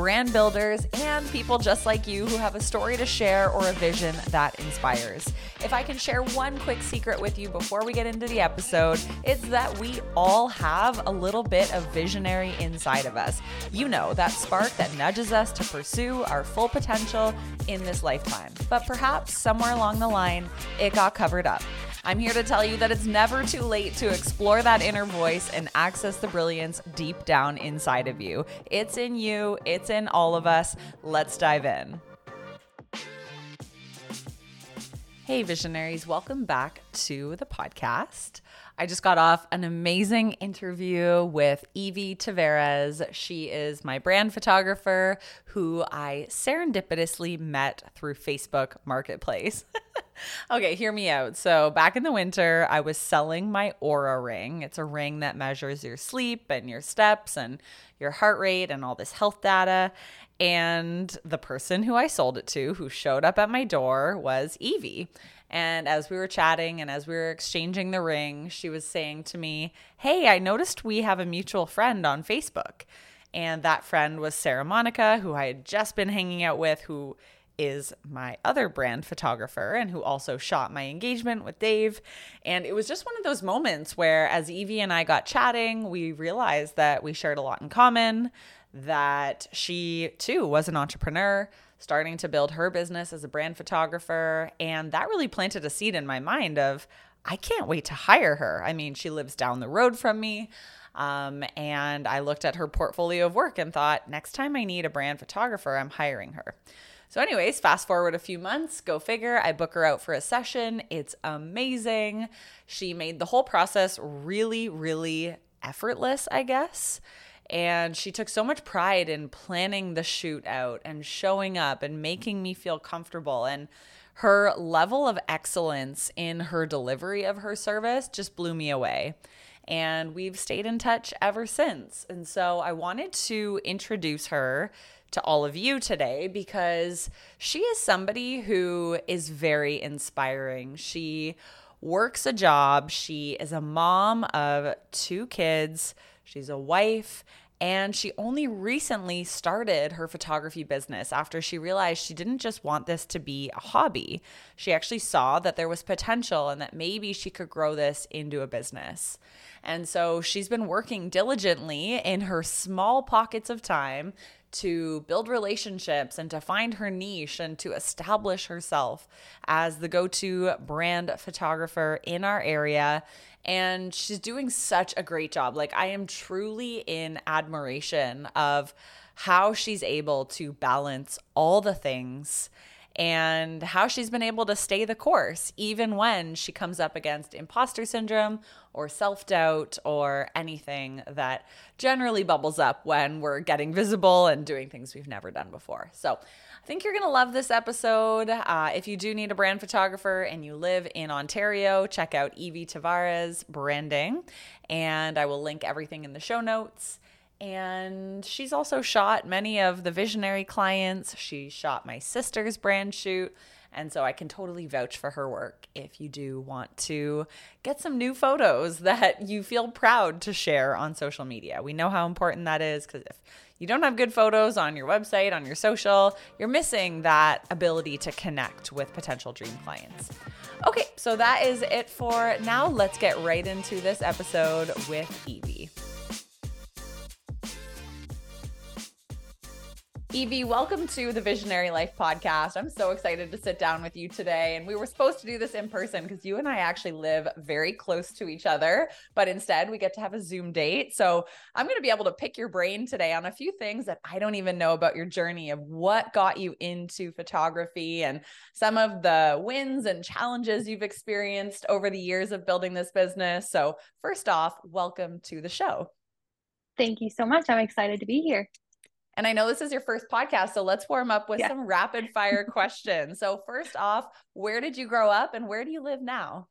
brand builders, and people just like you who have a story to share or a vision that inspires. If I can share one quick secret with you before we get into the episode, it's that we all have a little bit of visionary inside of us. You know, that spark that nudges us to pursue our full potential in this lifetime. But perhaps somewhere along the line, it got covered up. I'm here to tell you that it's never too late to explore that inner voice and access the brilliance deep down inside of you. It's in you, it's in all of us. Let's dive in. Hey, visionaries, welcome back to the podcast. I just got off an amazing interview with Evie Tavares. She is my brand photographer who I serendipitously met through Facebook Marketplace. okay, hear me out. So, back in the winter, I was selling my Oura ring. It's a ring that measures your sleep and your steps and your heart rate and all this health data. And the person who I sold it to, who showed up at my door, was Evie. And as we were chatting and as we were exchanging the ring, she was saying to me, Hey, I noticed we have a mutual friend on Facebook. And that friend was Sarah Monica, who I had just been hanging out with, who is my other brand photographer and who also shot my engagement with Dave. And it was just one of those moments where, as Evie and I got chatting, we realized that we shared a lot in common, that she too was an entrepreneur, starting to build her business as a brand photographer. And that really planted a seed in my mind of, I can't wait to hire her. I mean, she lives down the road from me. Um, and I looked at her portfolio of work and thought, next time I need a brand photographer, I'm hiring her. So, anyways, fast forward a few months, go figure. I book her out for a session. It's amazing. She made the whole process really, really effortless, I guess. And she took so much pride in planning the shoot out and showing up and making me feel comfortable. And her level of excellence in her delivery of her service just blew me away. And we've stayed in touch ever since. And so I wanted to introduce her to all of you today because she is somebody who is very inspiring. She works a job, she is a mom of two kids, she's a wife. And she only recently started her photography business after she realized she didn't just want this to be a hobby. She actually saw that there was potential and that maybe she could grow this into a business. And so she's been working diligently in her small pockets of time to build relationships and to find her niche and to establish herself as the go to brand photographer in our area. And she's doing such a great job. Like, I am truly in admiration of how she's able to balance all the things and how she's been able to stay the course even when she comes up against imposter syndrome or self doubt or anything that generally bubbles up when we're getting visible and doing things we've never done before. So, I think you're going to love this episode. Uh, if you do need a brand photographer and you live in Ontario, check out Evie Tavares Branding, and I will link everything in the show notes. And she's also shot many of the visionary clients. She shot my sister's brand shoot. And so I can totally vouch for her work if you do want to get some new photos that you feel proud to share on social media. We know how important that is because if you don't have good photos on your website, on your social, you're missing that ability to connect with potential dream clients. Okay, so that is it for now. Let's get right into this episode with Evie. Evie, welcome to the Visionary Life podcast. I'm so excited to sit down with you today. And we were supposed to do this in person because you and I actually live very close to each other, but instead we get to have a Zoom date. So I'm going to be able to pick your brain today on a few things that I don't even know about your journey of what got you into photography and some of the wins and challenges you've experienced over the years of building this business. So, first off, welcome to the show. Thank you so much. I'm excited to be here. And I know this is your first podcast, so let's warm up with yeah. some rapid fire questions. So, first off, where did you grow up and where do you live now?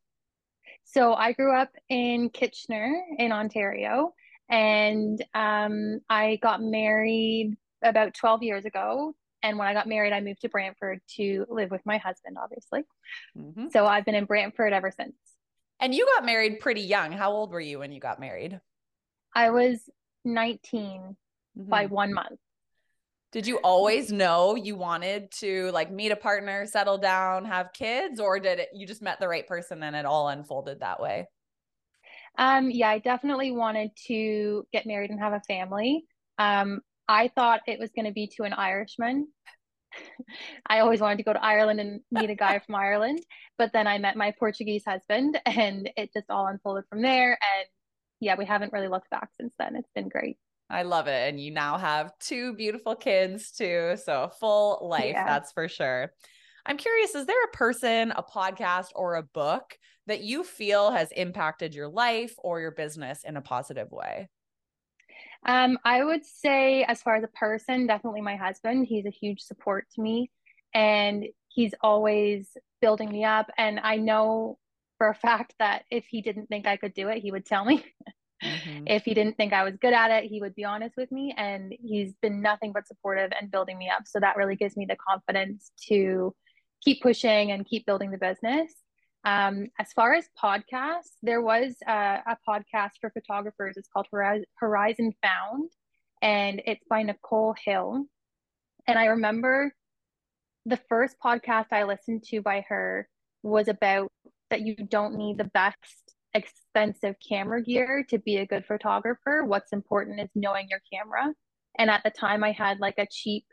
So I grew up in Kitchener in Ontario, and um, I got married about 12 years ago. And when I got married, I moved to Brantford to live with my husband, obviously. Mm-hmm. So I've been in Brantford ever since. And you got married pretty young. How old were you when you got married? I was 19 mm-hmm. by one month. Did you always know you wanted to like meet a partner, settle down, have kids, or did it you just met the right person and it all unfolded that way? Um, yeah, I definitely wanted to get married and have a family. Um, I thought it was going to be to an Irishman. I always wanted to go to Ireland and meet a guy from Ireland, but then I met my Portuguese husband and it just all unfolded from there. And yeah, we haven't really looked back since then. It's been great. I love it. And you now have two beautiful kids too. So a full life, yeah. that's for sure. I'm curious, is there a person, a podcast, or a book that you feel has impacted your life or your business in a positive way? Um, I would say, as far as a person, definitely my husband. He's a huge support to me and he's always building me up. And I know for a fact that if he didn't think I could do it, he would tell me. Mm-hmm. If he didn't think I was good at it, he would be honest with me. And he's been nothing but supportive and building me up. So that really gives me the confidence to keep pushing and keep building the business. Um, as far as podcasts, there was a, a podcast for photographers. It's called Horizon Found, and it's by Nicole Hill. And I remember the first podcast I listened to by her was about that you don't need the best expensive camera gear to be a good photographer. What's important is knowing your camera. And at the time, I had like a cheap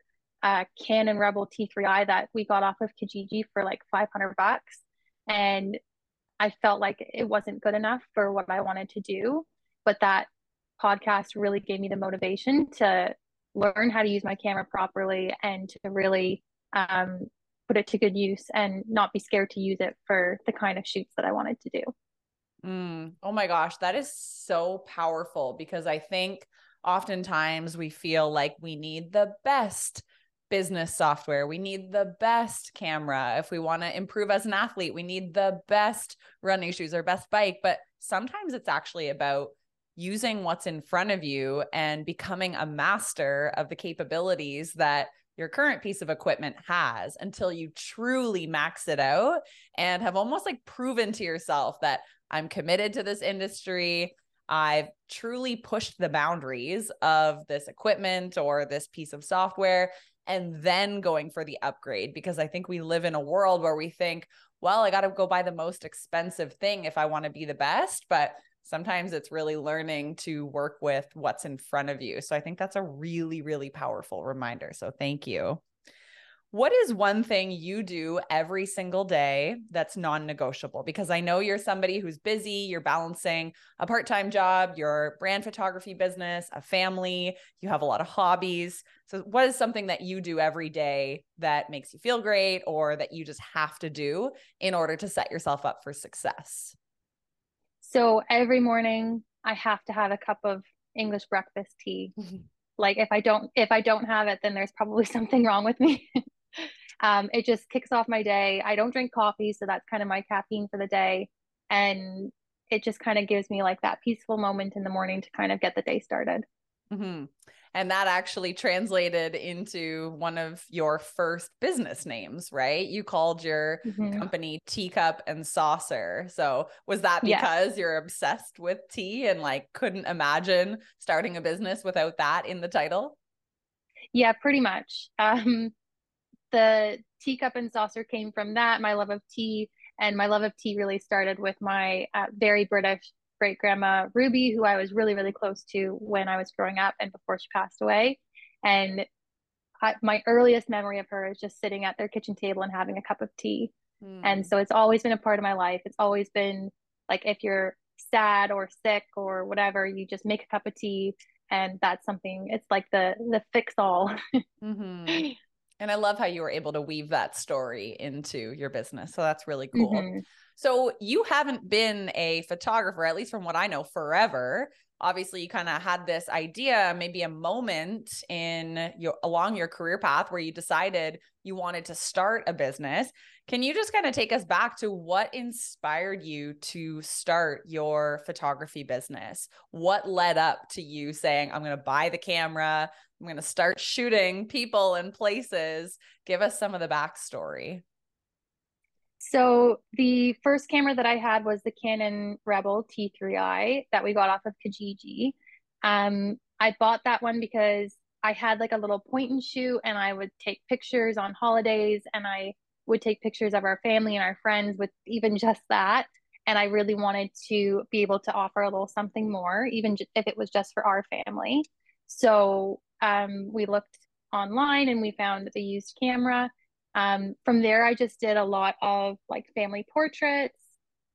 uh, Canon Rebel T3i that we got off of Kijiji for like 500 bucks. And I felt like it wasn't good enough for what I wanted to do. But that podcast really gave me the motivation to learn how to use my camera properly and to really um, put it to good use and not be scared to use it for the kind of shoots that I wanted to do. Mm. Oh my gosh, that is so powerful because I think oftentimes we feel like we need the best business software. We need the best camera. If we want to improve as an athlete, we need the best running shoes or best bike. But sometimes it's actually about using what's in front of you and becoming a master of the capabilities that your current piece of equipment has until you truly max it out and have almost like proven to yourself that I'm committed to this industry. I've truly pushed the boundaries of this equipment or this piece of software and then going for the upgrade because I think we live in a world where we think, well, I got to go buy the most expensive thing if I want to be the best. But sometimes it's really learning to work with what's in front of you. So I think that's a really, really powerful reminder. So thank you. What is one thing you do every single day that's non negotiable? Because I know you're somebody who's busy, you're balancing a part time job, your brand photography business, a family, you have a lot of hobbies. So, what is something that you do every day that makes you feel great or that you just have to do in order to set yourself up for success? So, every morning I have to have a cup of English breakfast tea. Mm-hmm. like if I don't if I don't have it then there's probably something wrong with me. Um, it just kicks off my day. I don't drink coffee, so that's kind of my caffeine for the day. And it just kind of gives me like that peaceful moment in the morning to kind of get the day started. Mm-hmm. And that actually translated into one of your first business names, right? You called your mm-hmm. company Teacup and Saucer. So, was that because yes. you're obsessed with tea and like couldn't imagine starting a business without that in the title? Yeah, pretty much. Um, the teacup and saucer came from that, my love of tea. And my love of tea really started with my uh, very British great grandma Ruby, who I was really, really close to when I was growing up and before she passed away. And I, my earliest memory of her is just sitting at their kitchen table and having a cup of tea. Mm. And so it's always been a part of my life. It's always been like if you're sad or sick or whatever, you just make a cup of tea and that's something it's like the the fix all mm-hmm. And I love how you were able to weave that story into your business. So that's really cool. Mm-hmm. So you haven't been a photographer, at least from what I know, forever. Obviously, you kind of had this idea, maybe a moment in your along your career path where you decided you wanted to start a business. Can you just kind of take us back to what inspired you to start your photography business? What led up to you saying, I'm going to buy the camera, I'm going to start shooting people and places? Give us some of the backstory. So the first camera that I had was the Canon Rebel T3i that we got off of Kijiji. Um, I bought that one because I had like a little point and shoot and I would take pictures on holidays and I would take pictures of our family and our friends with even just that. And I really wanted to be able to offer a little something more, even if it was just for our family. So um, we looked online and we found the used camera um, from there, I just did a lot of like family portraits,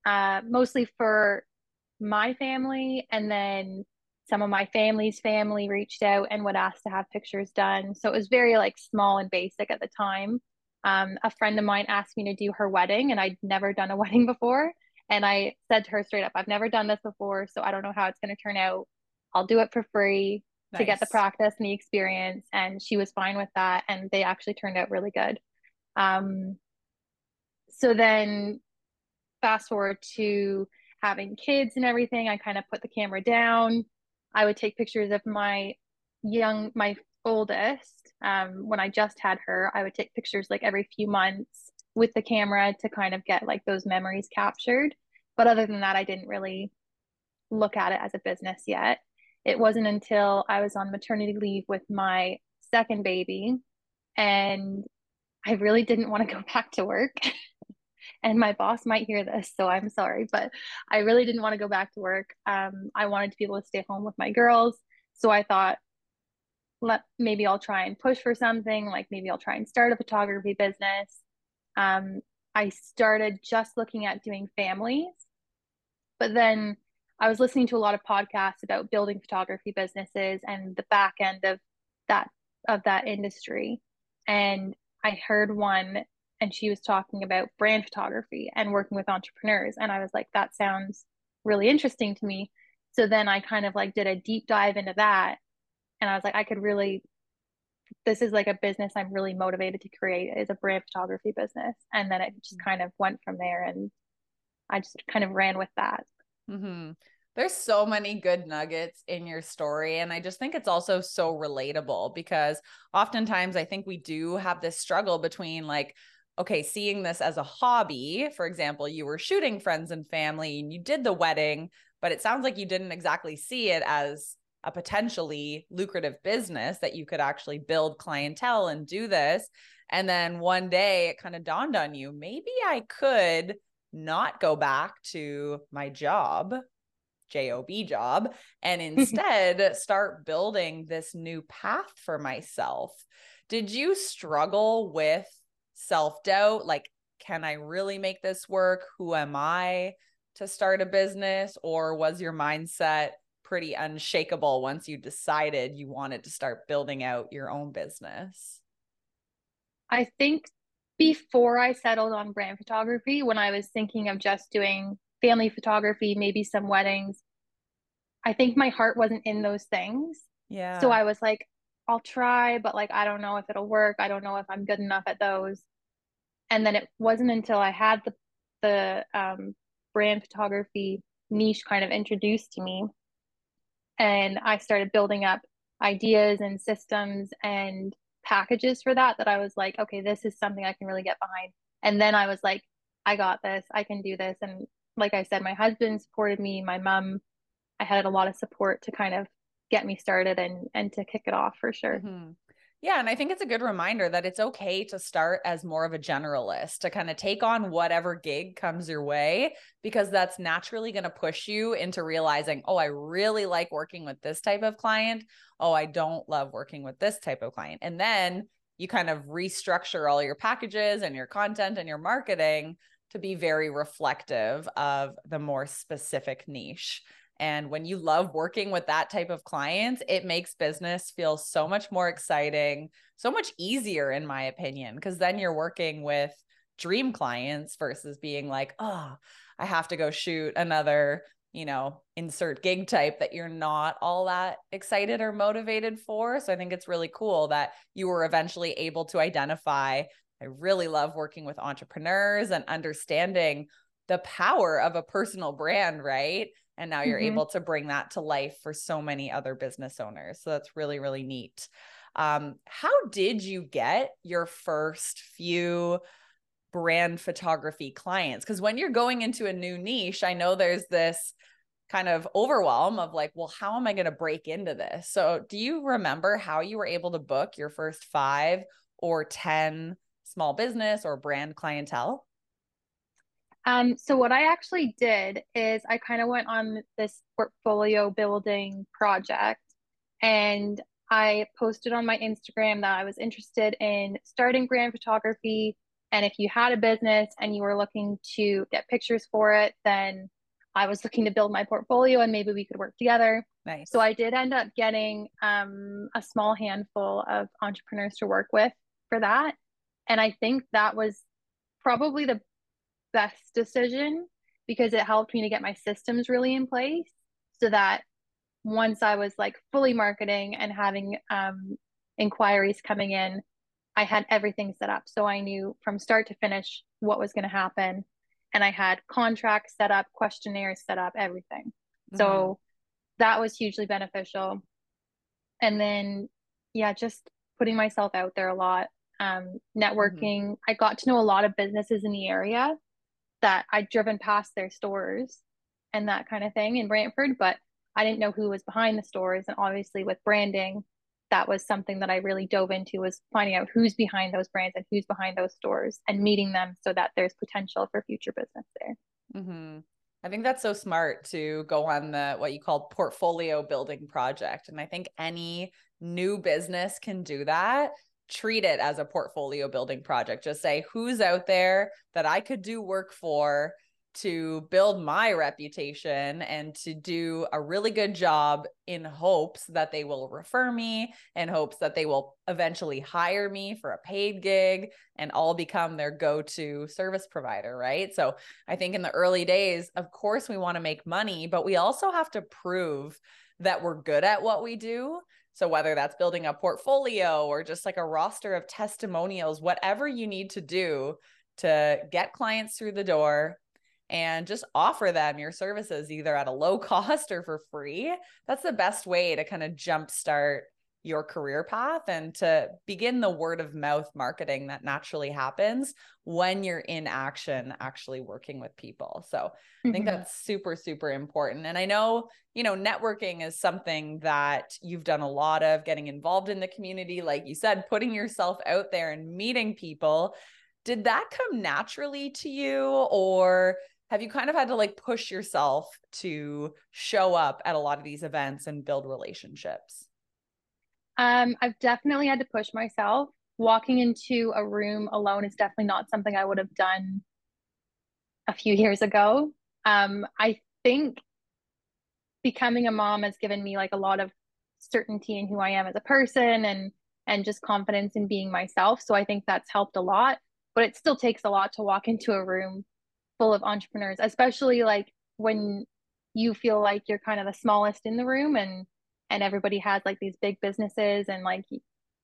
uh, mostly for my family. And then some of my family's family reached out and would ask to have pictures done. So it was very like small and basic at the time. Um, a friend of mine asked me to do her wedding, and I'd never done a wedding before. And I said to her straight up, I've never done this before, so I don't know how it's going to turn out. I'll do it for free nice. to get the practice and the experience. And she was fine with that. And they actually turned out really good. Um, so then fast forward to having kids and everything, I kind of put the camera down. I would take pictures of my young, my oldest. Um, when I just had her, I would take pictures like every few months with the camera to kind of get like those memories captured. But other than that, I didn't really look at it as a business yet. It wasn't until I was on maternity leave with my second baby and I really didn't want to go back to work. and my boss might hear this, so I'm sorry, but I really didn't want to go back to work. Um, I wanted to be able to stay home with my girls. So I thought, let maybe I'll try and push for something, like maybe I'll try and start a photography business. Um, I started just looking at doing families, but then I was listening to a lot of podcasts about building photography businesses and the back end of that of that industry. And I heard one and she was talking about brand photography and working with entrepreneurs. And I was like, that sounds really interesting to me. So then I kind of like did a deep dive into that. And I was like, I could really, this is like a business I'm really motivated to create is a brand photography business. And then it just mm-hmm. kind of went from there. And I just kind of ran with that. Mm-hmm. There's so many good nuggets in your story. And I just think it's also so relatable because oftentimes I think we do have this struggle between like, okay, seeing this as a hobby. For example, you were shooting friends and family and you did the wedding, but it sounds like you didn't exactly see it as a potentially lucrative business that you could actually build clientele and do this. And then one day it kind of dawned on you maybe I could not go back to my job job job and instead start building this new path for myself. Did you struggle with self-doubt? Like can i really make this work? Who am i to start a business? Or was your mindset pretty unshakable once you decided you wanted to start building out your own business? I think before i settled on brand photography when i was thinking of just doing family photography, maybe some weddings. I think my heart wasn't in those things. Yeah. So I was like, I'll try, but like, I don't know if it'll work. I don't know if I'm good enough at those. And then it wasn't until I had the, the um, brand photography niche kind of introduced to me and I started building up ideas and systems and packages for that that I was like, okay, this is something I can really get behind. And then I was like, I got this. I can do this. And like I said, my husband supported me, my mom, I had a lot of support to kind of get me started and and to kick it off for sure. Mm-hmm. Yeah, and I think it's a good reminder that it's okay to start as more of a generalist, to kind of take on whatever gig comes your way, because that's naturally going to push you into realizing, oh, I really like working with this type of client. Oh, I don't love working with this type of client. And then you kind of restructure all your packages and your content and your marketing to be very reflective of the more specific niche. And when you love working with that type of clients, it makes business feel so much more exciting, so much easier, in my opinion, because then you're working with dream clients versus being like, oh, I have to go shoot another, you know, insert gig type that you're not all that excited or motivated for. So I think it's really cool that you were eventually able to identify. I really love working with entrepreneurs and understanding the power of a personal brand, right? And now you're mm-hmm. able to bring that to life for so many other business owners. So that's really, really neat. Um, how did you get your first few brand photography clients? Because when you're going into a new niche, I know there's this kind of overwhelm of like, well, how am I going to break into this? So, do you remember how you were able to book your first five or 10 small business or brand clientele? Um, so what I actually did is I kind of went on this portfolio building project and I posted on my Instagram that I was interested in starting brand photography. And if you had a business and you were looking to get pictures for it, then I was looking to build my portfolio and maybe we could work together. Nice. So I did end up getting um, a small handful of entrepreneurs to work with for that. And I think that was probably the best decision because it helped me to get my systems really in place so that once I was like fully marketing and having um, inquiries coming in, I had everything set up. So I knew from start to finish what was going to happen. And I had contracts set up, questionnaires set up, everything. Mm-hmm. So that was hugely beneficial. And then, yeah, just putting myself out there a lot, um, networking. Mm-hmm. I got to know a lot of businesses in the area that I'd driven past their stores and that kind of thing in Brantford, but I didn't know who was behind the stores. And obviously, with branding, that was something that I really dove into was finding out who's behind those brands and who's behind those stores and meeting them so that there's potential for future business there. Mm-hmm. I think that's so smart to go on the what you call portfolio building project. And I think any new business can do that treat it as a portfolio building project. Just say who's out there that I could do work for to build my reputation and to do a really good job in hopes that they will refer me in hopes that they will eventually hire me for a paid gig and I'll become their go-to service provider, right? So I think in the early days, of course we want to make money, but we also have to prove that we're good at what we do so, whether that's building a portfolio or just like a roster of testimonials, whatever you need to do to get clients through the door and just offer them your services either at a low cost or for free, that's the best way to kind of jumpstart your career path and to begin the word of mouth marketing that naturally happens when you're in action actually working with people. So mm-hmm. I think mm-hmm. that's super super important and I know, you know, networking is something that you've done a lot of getting involved in the community like you said, putting yourself out there and meeting people. Did that come naturally to you or have you kind of had to like push yourself to show up at a lot of these events and build relationships? Um, I've definitely had to push myself. Walking into a room alone is definitely not something I would have done a few years ago. Um, I think becoming a mom has given me like a lot of certainty in who I am as a person and and just confidence in being myself. So I think that's helped a lot. But it still takes a lot to walk into a room full of entrepreneurs, especially like when you feel like you're kind of the smallest in the room and and everybody has like these big businesses and like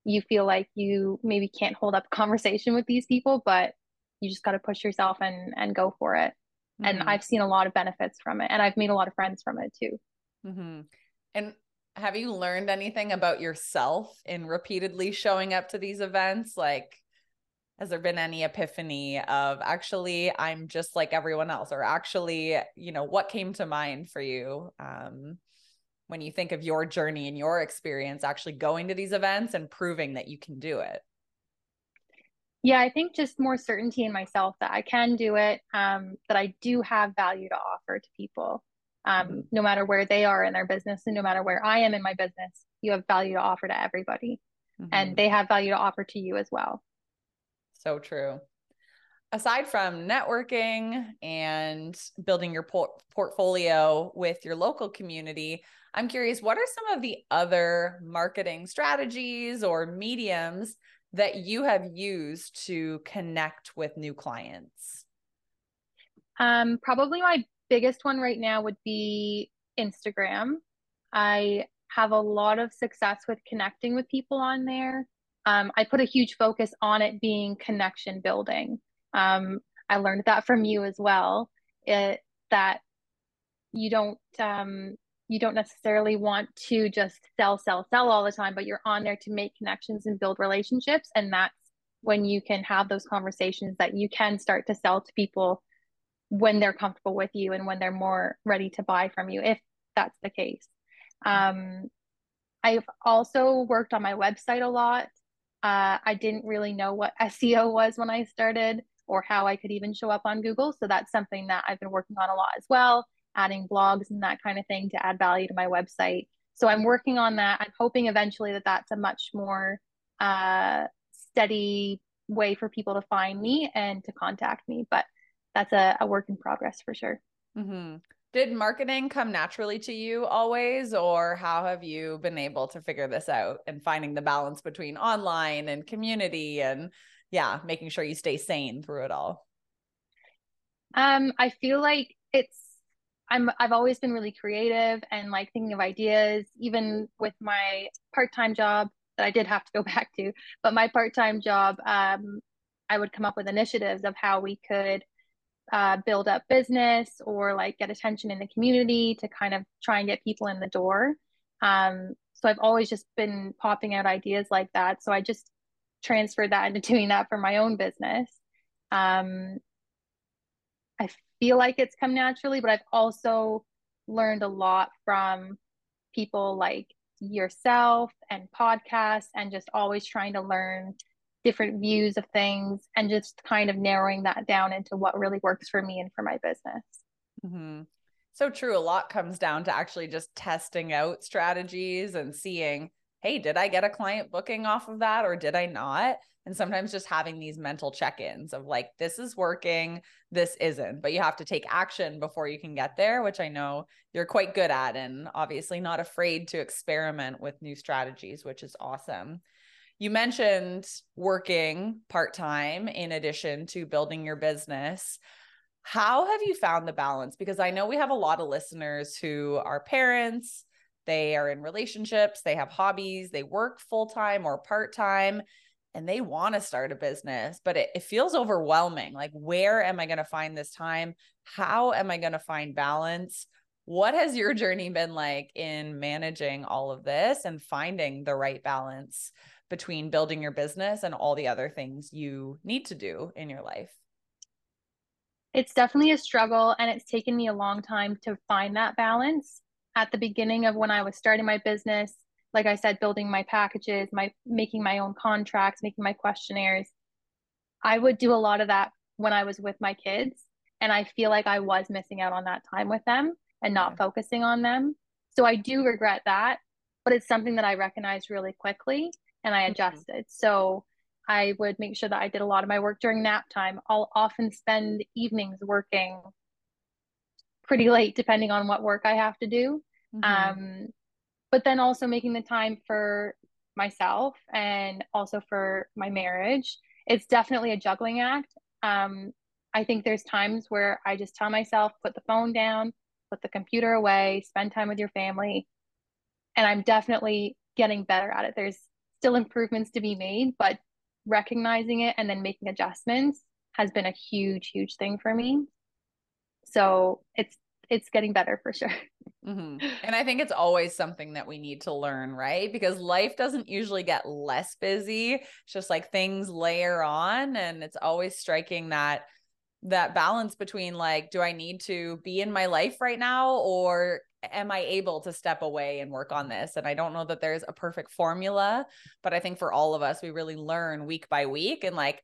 you feel like you maybe can't hold up a conversation with these people but you just got to push yourself and and go for it mm-hmm. and i've seen a lot of benefits from it and i've made a lot of friends from it too mm-hmm. and have you learned anything about yourself in repeatedly showing up to these events like has there been any epiphany of actually i'm just like everyone else or actually you know what came to mind for you um when you think of your journey and your experience actually going to these events and proving that you can do it? Yeah, I think just more certainty in myself that I can do it, um, that I do have value to offer to people, um, mm-hmm. no matter where they are in their business and no matter where I am in my business, you have value to offer to everybody mm-hmm. and they have value to offer to you as well. So true. Aside from networking and building your por- portfolio with your local community, I'm curious, what are some of the other marketing strategies or mediums that you have used to connect with new clients? Um, probably my biggest one right now would be Instagram. I have a lot of success with connecting with people on there. Um, I put a huge focus on it being connection building. Um, I learned that from you as well. It, that you don't um, you don't necessarily want to just sell, sell, sell all the time, but you're on there to make connections and build relationships, and that's when you can have those conversations that you can start to sell to people when they're comfortable with you and when they're more ready to buy from you, if that's the case. Um, I've also worked on my website a lot. Uh, I didn't really know what SEO was when I started or how I could even show up on Google. So that's something that I've been working on a lot as well, adding blogs and that kind of thing to add value to my website. So I'm working on that. I'm hoping eventually that that's a much more uh, steady way for people to find me and to contact me. But that's a, a work in progress for sure. Mm-hmm. Did marketing come naturally to you always, or how have you been able to figure this out and finding the balance between online and community and, yeah, making sure you stay sane through it all? Um, I feel like it's I'm I've always been really creative and like thinking of ideas, even with my part-time job that I did have to go back to. But my part-time job, um, I would come up with initiatives of how we could uh, build up business or like get attention in the community to kind of try and get people in the door. Um, so I've always just been popping out ideas like that. So I just transferred that into doing that for my own business. Um, I feel like it's come naturally, but I've also learned a lot from people like yourself and podcasts and just always trying to learn different views of things and just kind of narrowing that down into what really works for me and for my business. Mm-hmm. So true. A lot comes down to actually just testing out strategies and seeing, hey, did I get a client booking off of that or did I not? And sometimes just having these mental check ins of like, this is working, this isn't, but you have to take action before you can get there, which I know you're quite good at and obviously not afraid to experiment with new strategies, which is awesome. You mentioned working part time in addition to building your business. How have you found the balance? Because I know we have a lot of listeners who are parents, they are in relationships, they have hobbies, they work full time or part time, and they want to start a business, but it, it feels overwhelming. Like, where am I going to find this time? How am I going to find balance? What has your journey been like in managing all of this and finding the right balance? between building your business and all the other things you need to do in your life? It's definitely a struggle and it's taken me a long time to find that balance. At the beginning of when I was starting my business, like I said, building my packages, my making my own contracts, making my questionnaires, I would do a lot of that when I was with my kids. And I feel like I was missing out on that time with them and not yeah. focusing on them. So I do regret that, but it's something that I recognized really quickly and I mm-hmm. adjusted. Mm-hmm. So I would make sure that I did a lot of my work during nap time. I'll often spend evenings working pretty late, depending on what work I have to do. Mm-hmm. Um, but then also making the time for myself and also for my marriage. It's definitely a juggling act. Um, I think there's times where I just tell myself, put the phone down, put the computer away, spend time with your family. And I'm definitely getting better at it. There's still improvements to be made, but recognizing it and then making adjustments has been a huge, huge thing for me. So it's it's getting better for sure. Mm-hmm. And I think it's always something that we need to learn, right? Because life doesn't usually get less busy. It's just like things layer on, and it's always striking that that balance between like, do I need to be in my life right now, or am I able to step away and work on this? And I don't know that there's a perfect formula, but I think for all of us, we really learn week by week and like,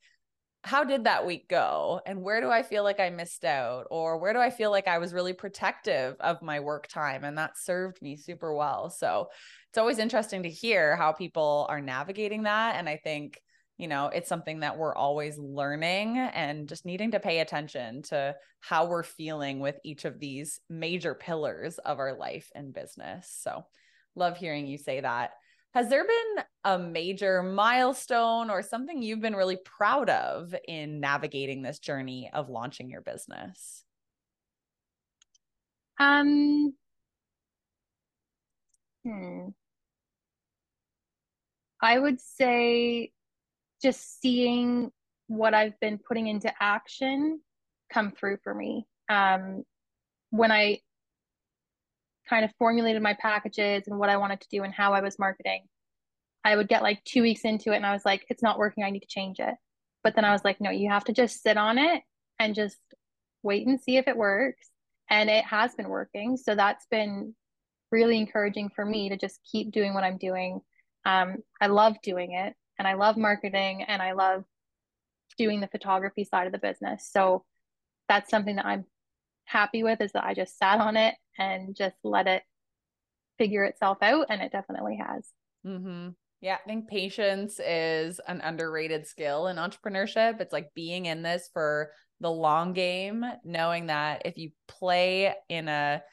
how did that week go? And where do I feel like I missed out? Or where do I feel like I was really protective of my work time and that served me super well? So it's always interesting to hear how people are navigating that. And I think you know it's something that we're always learning and just needing to pay attention to how we're feeling with each of these major pillars of our life and business so love hearing you say that Has there been a major milestone or something you've been really proud of in navigating this journey of launching your business? Um, hmm. I would say just seeing what I've been putting into action come through for me. Um, when I kind of formulated my packages and what I wanted to do and how I was marketing, I would get like two weeks into it and I was like, it's not working. I need to change it. But then I was like, no, you have to just sit on it and just wait and see if it works. And it has been working. So that's been really encouraging for me to just keep doing what I'm doing. Um, I love doing it and I love marketing and I love doing the photography side of the business. So that's something that I'm happy with is that I just sat on it and just let it figure itself out. And it definitely has. Mm-hmm. Yeah, I think patience is an underrated skill in entrepreneurship. It's like being in this for the long game, knowing that if you play in a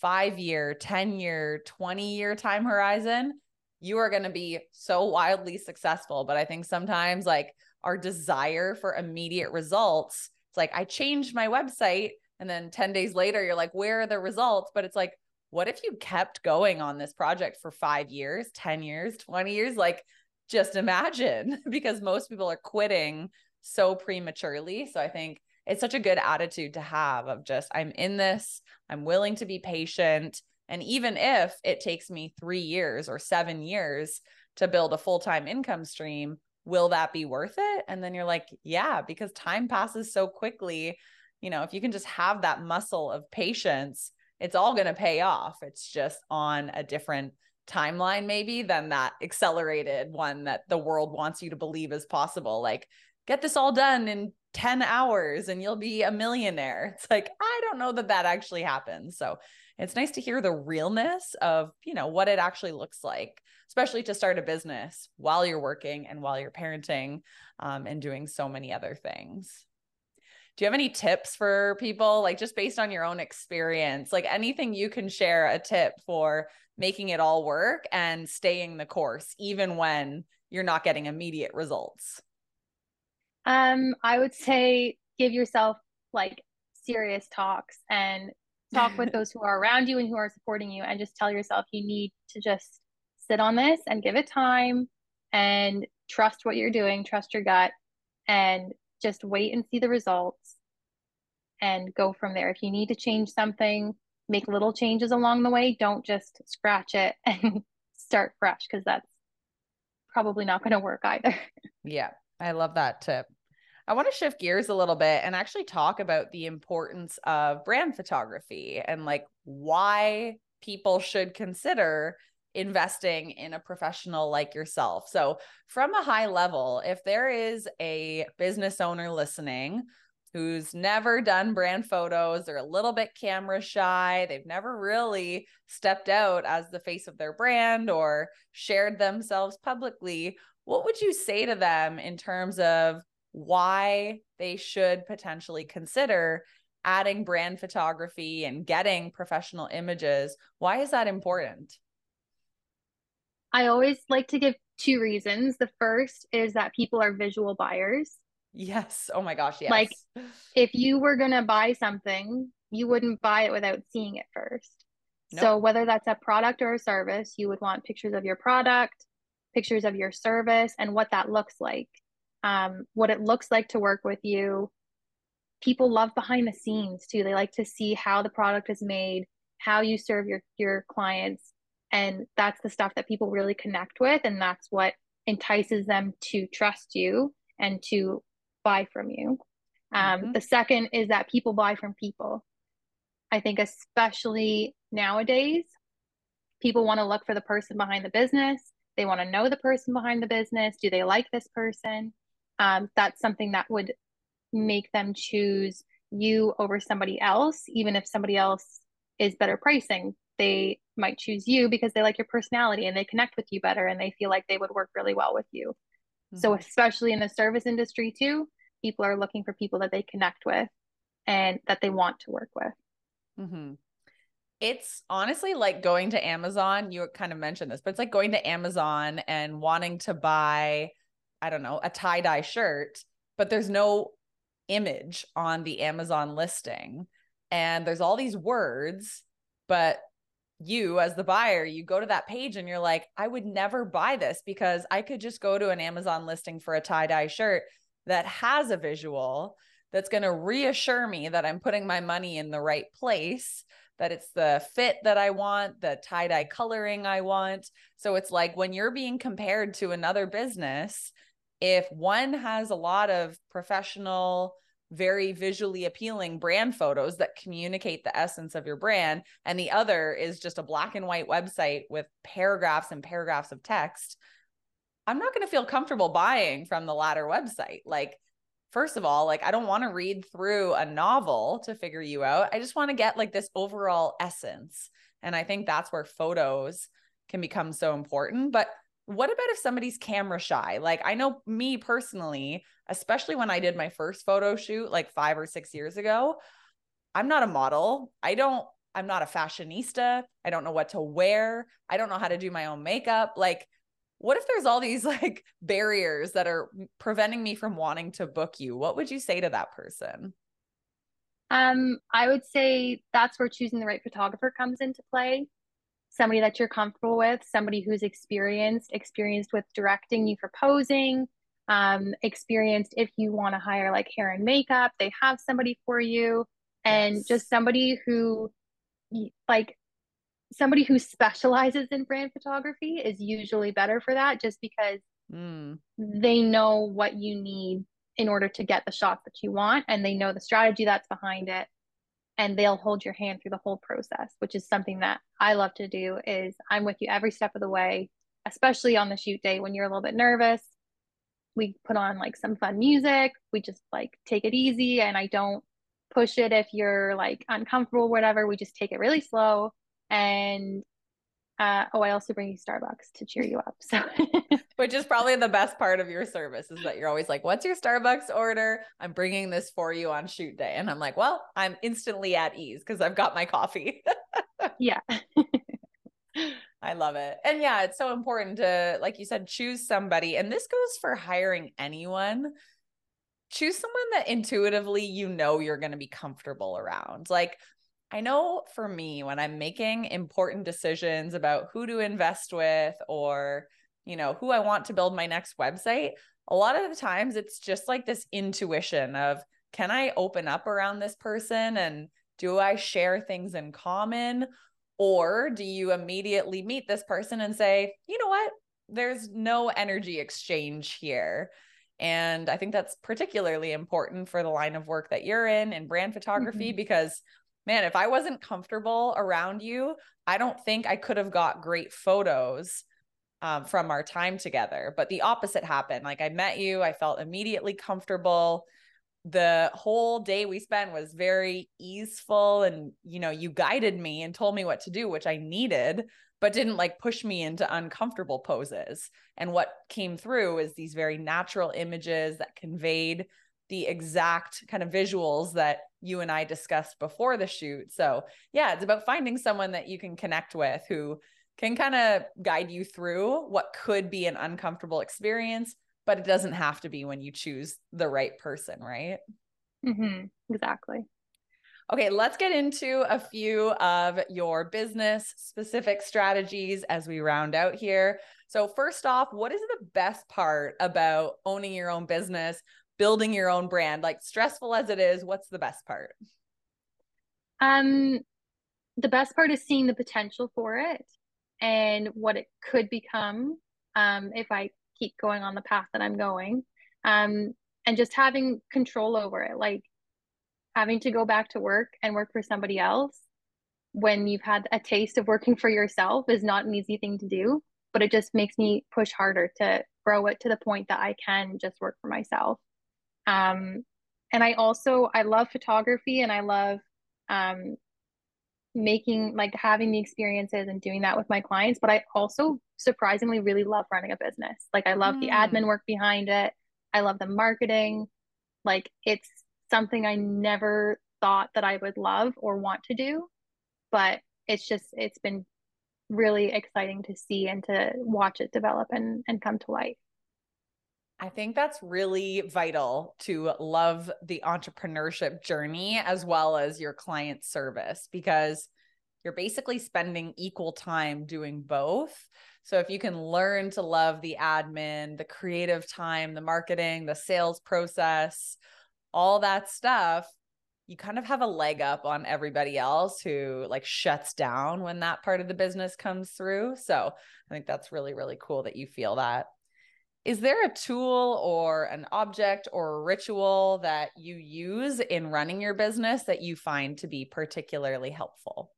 five year, 10 year, 20 year time horizon, you are going to be so wildly successful. But I think sometimes, like, our desire for immediate results, it's like, I changed my website. And then 10 days later, you're like, where are the results? But it's like, what if you kept going on this project for five years, 10 years, 20 years? Like, just imagine because most people are quitting so prematurely. So I think it's such a good attitude to have of just, I'm in this, I'm willing to be patient. And even if it takes me three years or seven years to build a full time income stream, will that be worth it? And then you're like, yeah, because time passes so quickly. You know, if you can just have that muscle of patience, it's all going to pay off. It's just on a different timeline, maybe, than that accelerated one that the world wants you to believe is possible. Like, get this all done in 10 hours and you'll be a millionaire. It's like, I don't know that that actually happens. So it's nice to hear the realness of, you know, what it actually looks like, especially to start a business while you're working and while you're parenting um, and doing so many other things do you have any tips for people like just based on your own experience like anything you can share a tip for making it all work and staying the course even when you're not getting immediate results? Um i would say give yourself like serious talks and talk with those who are around you and who are supporting you and just tell yourself you need to just sit on this and give it time and trust what you're doing trust your gut and just wait and see the results and go from there. If you need to change something, make little changes along the way. Don't just scratch it and start fresh because that's probably not going to work either. Yeah, I love that tip. I want to shift gears a little bit and actually talk about the importance of brand photography and like why people should consider investing in a professional like yourself. So, from a high level, if there is a business owner listening who's never done brand photos, they're a little bit camera shy, they've never really stepped out as the face of their brand or shared themselves publicly, what would you say to them in terms of why they should potentially consider adding brand photography and getting professional images? Why is that important? I always like to give two reasons. The first is that people are visual buyers. Yes. Oh my gosh. Yes. Like if you were going to buy something, you wouldn't buy it without seeing it first. Nope. So whether that's a product or a service, you would want pictures of your product, pictures of your service, and what that looks like, um, what it looks like to work with you. People love behind the scenes too. They like to see how the product is made, how you serve your your clients, and that's the stuff that people really connect with. And that's what entices them to trust you and to buy from you. Um, mm-hmm. The second is that people buy from people. I think, especially nowadays, people want to look for the person behind the business. They want to know the person behind the business. Do they like this person? Um, that's something that would make them choose you over somebody else, even if somebody else is better pricing they might choose you because they like your personality and they connect with you better and they feel like they would work really well with you. Mm-hmm. So, especially in the service industry, too, people are looking for people that they connect with and that they want to work with. Mm-hmm. it's honestly like going to Amazon. You kind of mentioned this, but it's like going to Amazon and wanting to buy, I don't know, a tie dye shirt, but there's no image on the Amazon listing. And there's all these words, but you as the buyer, you go to that page and you're like, I would never buy this because I could just go to an Amazon listing for a tie dye shirt that has a visual that's going to reassure me that I'm putting my money in the right place, that it's the fit that I want, the tie dye coloring I want. So it's like when you're being compared to another business, if one has a lot of professional, very visually appealing brand photos that communicate the essence of your brand and the other is just a black and white website with paragraphs and paragraphs of text i'm not going to feel comfortable buying from the latter website. Like first of all like i don't want to read through a novel to figure you out. I just want to get like this overall essence and i think that's where photos can become so important but what about if somebody's camera shy? Like I know me personally, especially when I did my first photo shoot like 5 or 6 years ago, I'm not a model. I don't I'm not a fashionista. I don't know what to wear. I don't know how to do my own makeup. Like what if there's all these like barriers that are preventing me from wanting to book you? What would you say to that person? Um, I would say that's where choosing the right photographer comes into play somebody that you're comfortable with, somebody who's experienced, experienced with directing you for posing, um, experienced if you want to hire like hair and makeup, they have somebody for you, and yes. just somebody who, like, somebody who specializes in brand photography is usually better for that just because mm. they know what you need in order to get the shot that you want and they know the strategy that's behind it and they'll hold your hand through the whole process which is something that i love to do is i'm with you every step of the way especially on the shoot day when you're a little bit nervous. We put on like some fun music. We just like take it easy and i don't push it if you're like uncomfortable whatever. We just take it really slow and uh, oh, I also bring you Starbucks to cheer you up. So, which is probably the best part of your service is that you're always like, "What's your Starbucks order? I'm bringing this for you on shoot day." And I'm like, "Well, I'm instantly at ease because I've got my coffee." yeah. I love it. And yeah, it's so important to like you said choose somebody and this goes for hiring anyone. Choose someone that intuitively you know you're going to be comfortable around. Like I know for me, when I'm making important decisions about who to invest with or, you know, who I want to build my next website, a lot of the times it's just like this intuition of can I open up around this person and do I share things in common? Or do you immediately meet this person and say, you know what? There's no energy exchange here. And I think that's particularly important for the line of work that you're in in brand photography mm-hmm. because man, if I wasn't comfortable around you, I don't think I could have got great photos um, from our time together. But the opposite happened. Like I met you, I felt immediately comfortable. The whole day we spent was very easeful. And, you know, you guided me and told me what to do, which I needed, but didn't like push me into uncomfortable poses. And what came through is these very natural images that conveyed the exact kind of visuals that you and I discussed before the shoot. So, yeah, it's about finding someone that you can connect with who can kind of guide you through what could be an uncomfortable experience, but it doesn't have to be when you choose the right person, right? Mm-hmm. Exactly. Okay, let's get into a few of your business specific strategies as we round out here. So, first off, what is the best part about owning your own business? Building your own brand like stressful as it is what's the best part? Um the best part is seeing the potential for it and what it could become um if i keep going on the path that i'm going um and just having control over it like having to go back to work and work for somebody else when you've had a taste of working for yourself is not an easy thing to do but it just makes me push harder to grow it to the point that i can just work for myself um, and I also I love photography and I love um, making like having the experiences and doing that with my clients. But I also surprisingly really love running a business. Like I love mm. the admin mm. work behind it. I love the marketing. Like it's something I never thought that I would love or want to do. But it's just it's been really exciting to see and to watch it develop and and come to life. I think that's really vital to love the entrepreneurship journey as well as your client service because you're basically spending equal time doing both. So if you can learn to love the admin, the creative time, the marketing, the sales process, all that stuff, you kind of have a leg up on everybody else who like shuts down when that part of the business comes through. So I think that's really, really cool that you feel that. Is there a tool or an object or a ritual that you use in running your business that you find to be particularly helpful?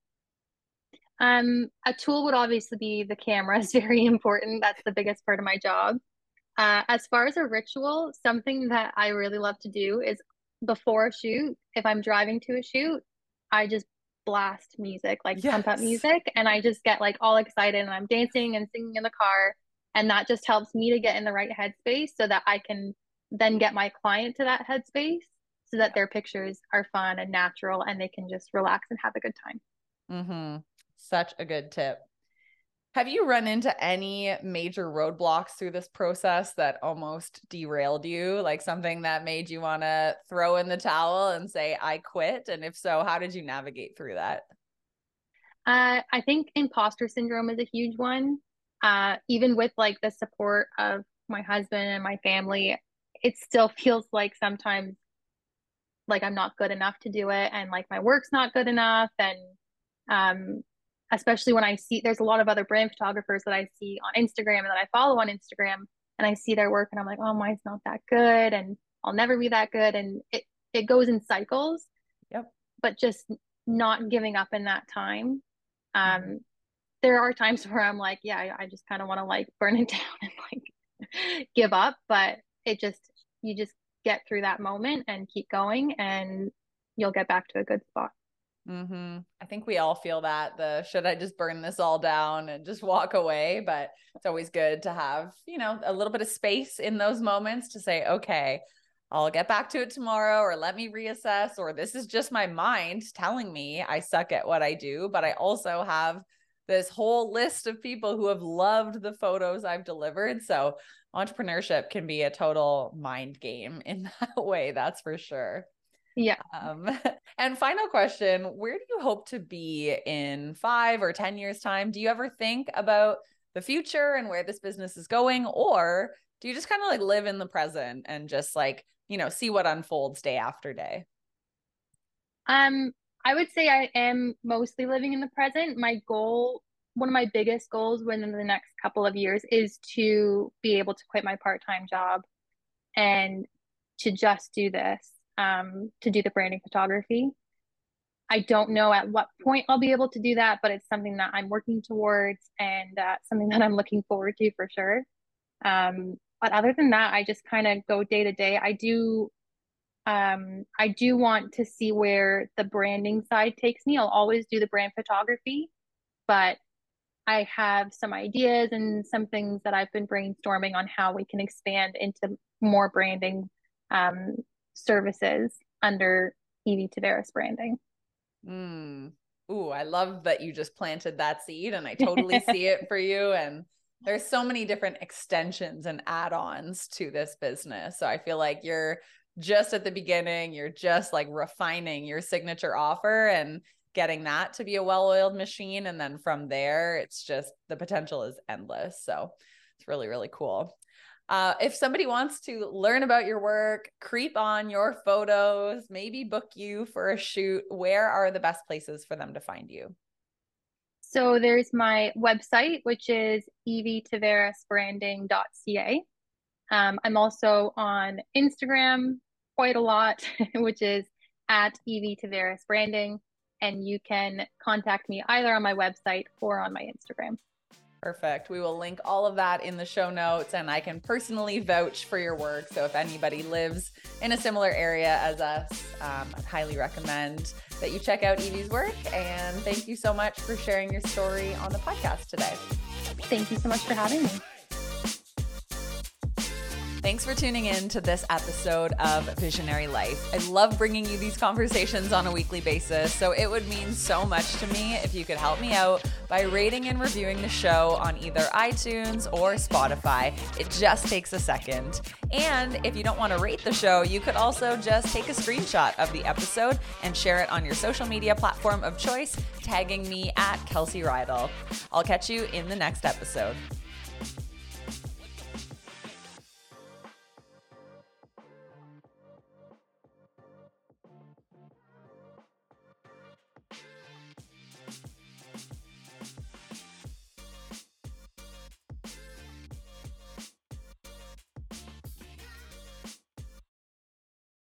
Um, a tool would obviously be the camera is very important. That's the biggest part of my job. Uh, as far as a ritual, something that I really love to do is before a shoot, if I'm driving to a shoot, I just blast music, like yes. pump up music, and I just get like all excited and I'm dancing and singing in the car. And that just helps me to get in the right headspace so that I can then get my client to that headspace so that their pictures are fun and natural and they can just relax and have a good time. Mm-hmm. Such a good tip. Have you run into any major roadblocks through this process that almost derailed you? Like something that made you want to throw in the towel and say, I quit? And if so, how did you navigate through that? Uh, I think imposter syndrome is a huge one. Uh, even with like the support of my husband and my family, it still feels like sometimes like I'm not good enough to do it and like my work's not good enough. And um, especially when I see there's a lot of other brand photographers that I see on Instagram and that I follow on Instagram and I see their work and I'm like, oh, mine's not that good and I'll never be that good. And it, it goes in cycles. Yep. But just not giving up in that time. Um, mm-hmm. There are times where I'm like, yeah, I, I just kind of want to like burn it down and like give up. But it just, you just get through that moment and keep going and you'll get back to a good spot. Mm-hmm. I think we all feel that the should I just burn this all down and just walk away? But it's always good to have, you know, a little bit of space in those moments to say, okay, I'll get back to it tomorrow, or let me reassess, or this is just my mind telling me I suck at what I do. But I also have this whole list of people who have loved the photos I've delivered. So entrepreneurship can be a total mind game in that way, that's for sure. Yeah. Um, and final question Where do you hope to be in five or 10 years' time? Do you ever think about the future and where this business is going? Or do you just kind of like live in the present and just like, you know, see what unfolds day after day? Um, I would say I am mostly living in the present. My goal, one of my biggest goals within the next couple of years is to be able to quit my part time job and to just do this um, to do the branding photography. I don't know at what point I'll be able to do that, but it's something that I'm working towards and uh, something that I'm looking forward to for sure. Um, but other than that, I just kind of go day to day. I do, um, I do want to see where the branding side takes me. I'll always do the brand photography, but I have some ideas and some things that I've been brainstorming on how we can expand into more branding um, services under Evie Tavares branding. Mm. Ooh, I love that you just planted that seed and I totally see it for you. And there's so many different extensions and add-ons to this business. So I feel like you're just at the beginning, you're just like refining your signature offer and getting that to be a well-oiled machine. And then from there, it's just the potential is endless. So it's really, really cool. Uh, if somebody wants to learn about your work, creep on your photos, maybe book you for a shoot, where are the best places for them to find you? So there's my website, which is evietavaresbranding.ca. Um, I'm also on Instagram quite a lot, which is at Evie Tavares Branding. And you can contact me either on my website or on my Instagram. Perfect. We will link all of that in the show notes, and I can personally vouch for your work. So if anybody lives in a similar area as us, um, I'd highly recommend that you check out Evie's work. And thank you so much for sharing your story on the podcast today. Thank you so much for having me. Thanks for tuning in to this episode of Visionary Life. I love bringing you these conversations on a weekly basis, so it would mean so much to me if you could help me out by rating and reviewing the show on either iTunes or Spotify. It just takes a second. And if you don't want to rate the show, you could also just take a screenshot of the episode and share it on your social media platform of choice, tagging me at Kelsey Reidl. I'll catch you in the next episode.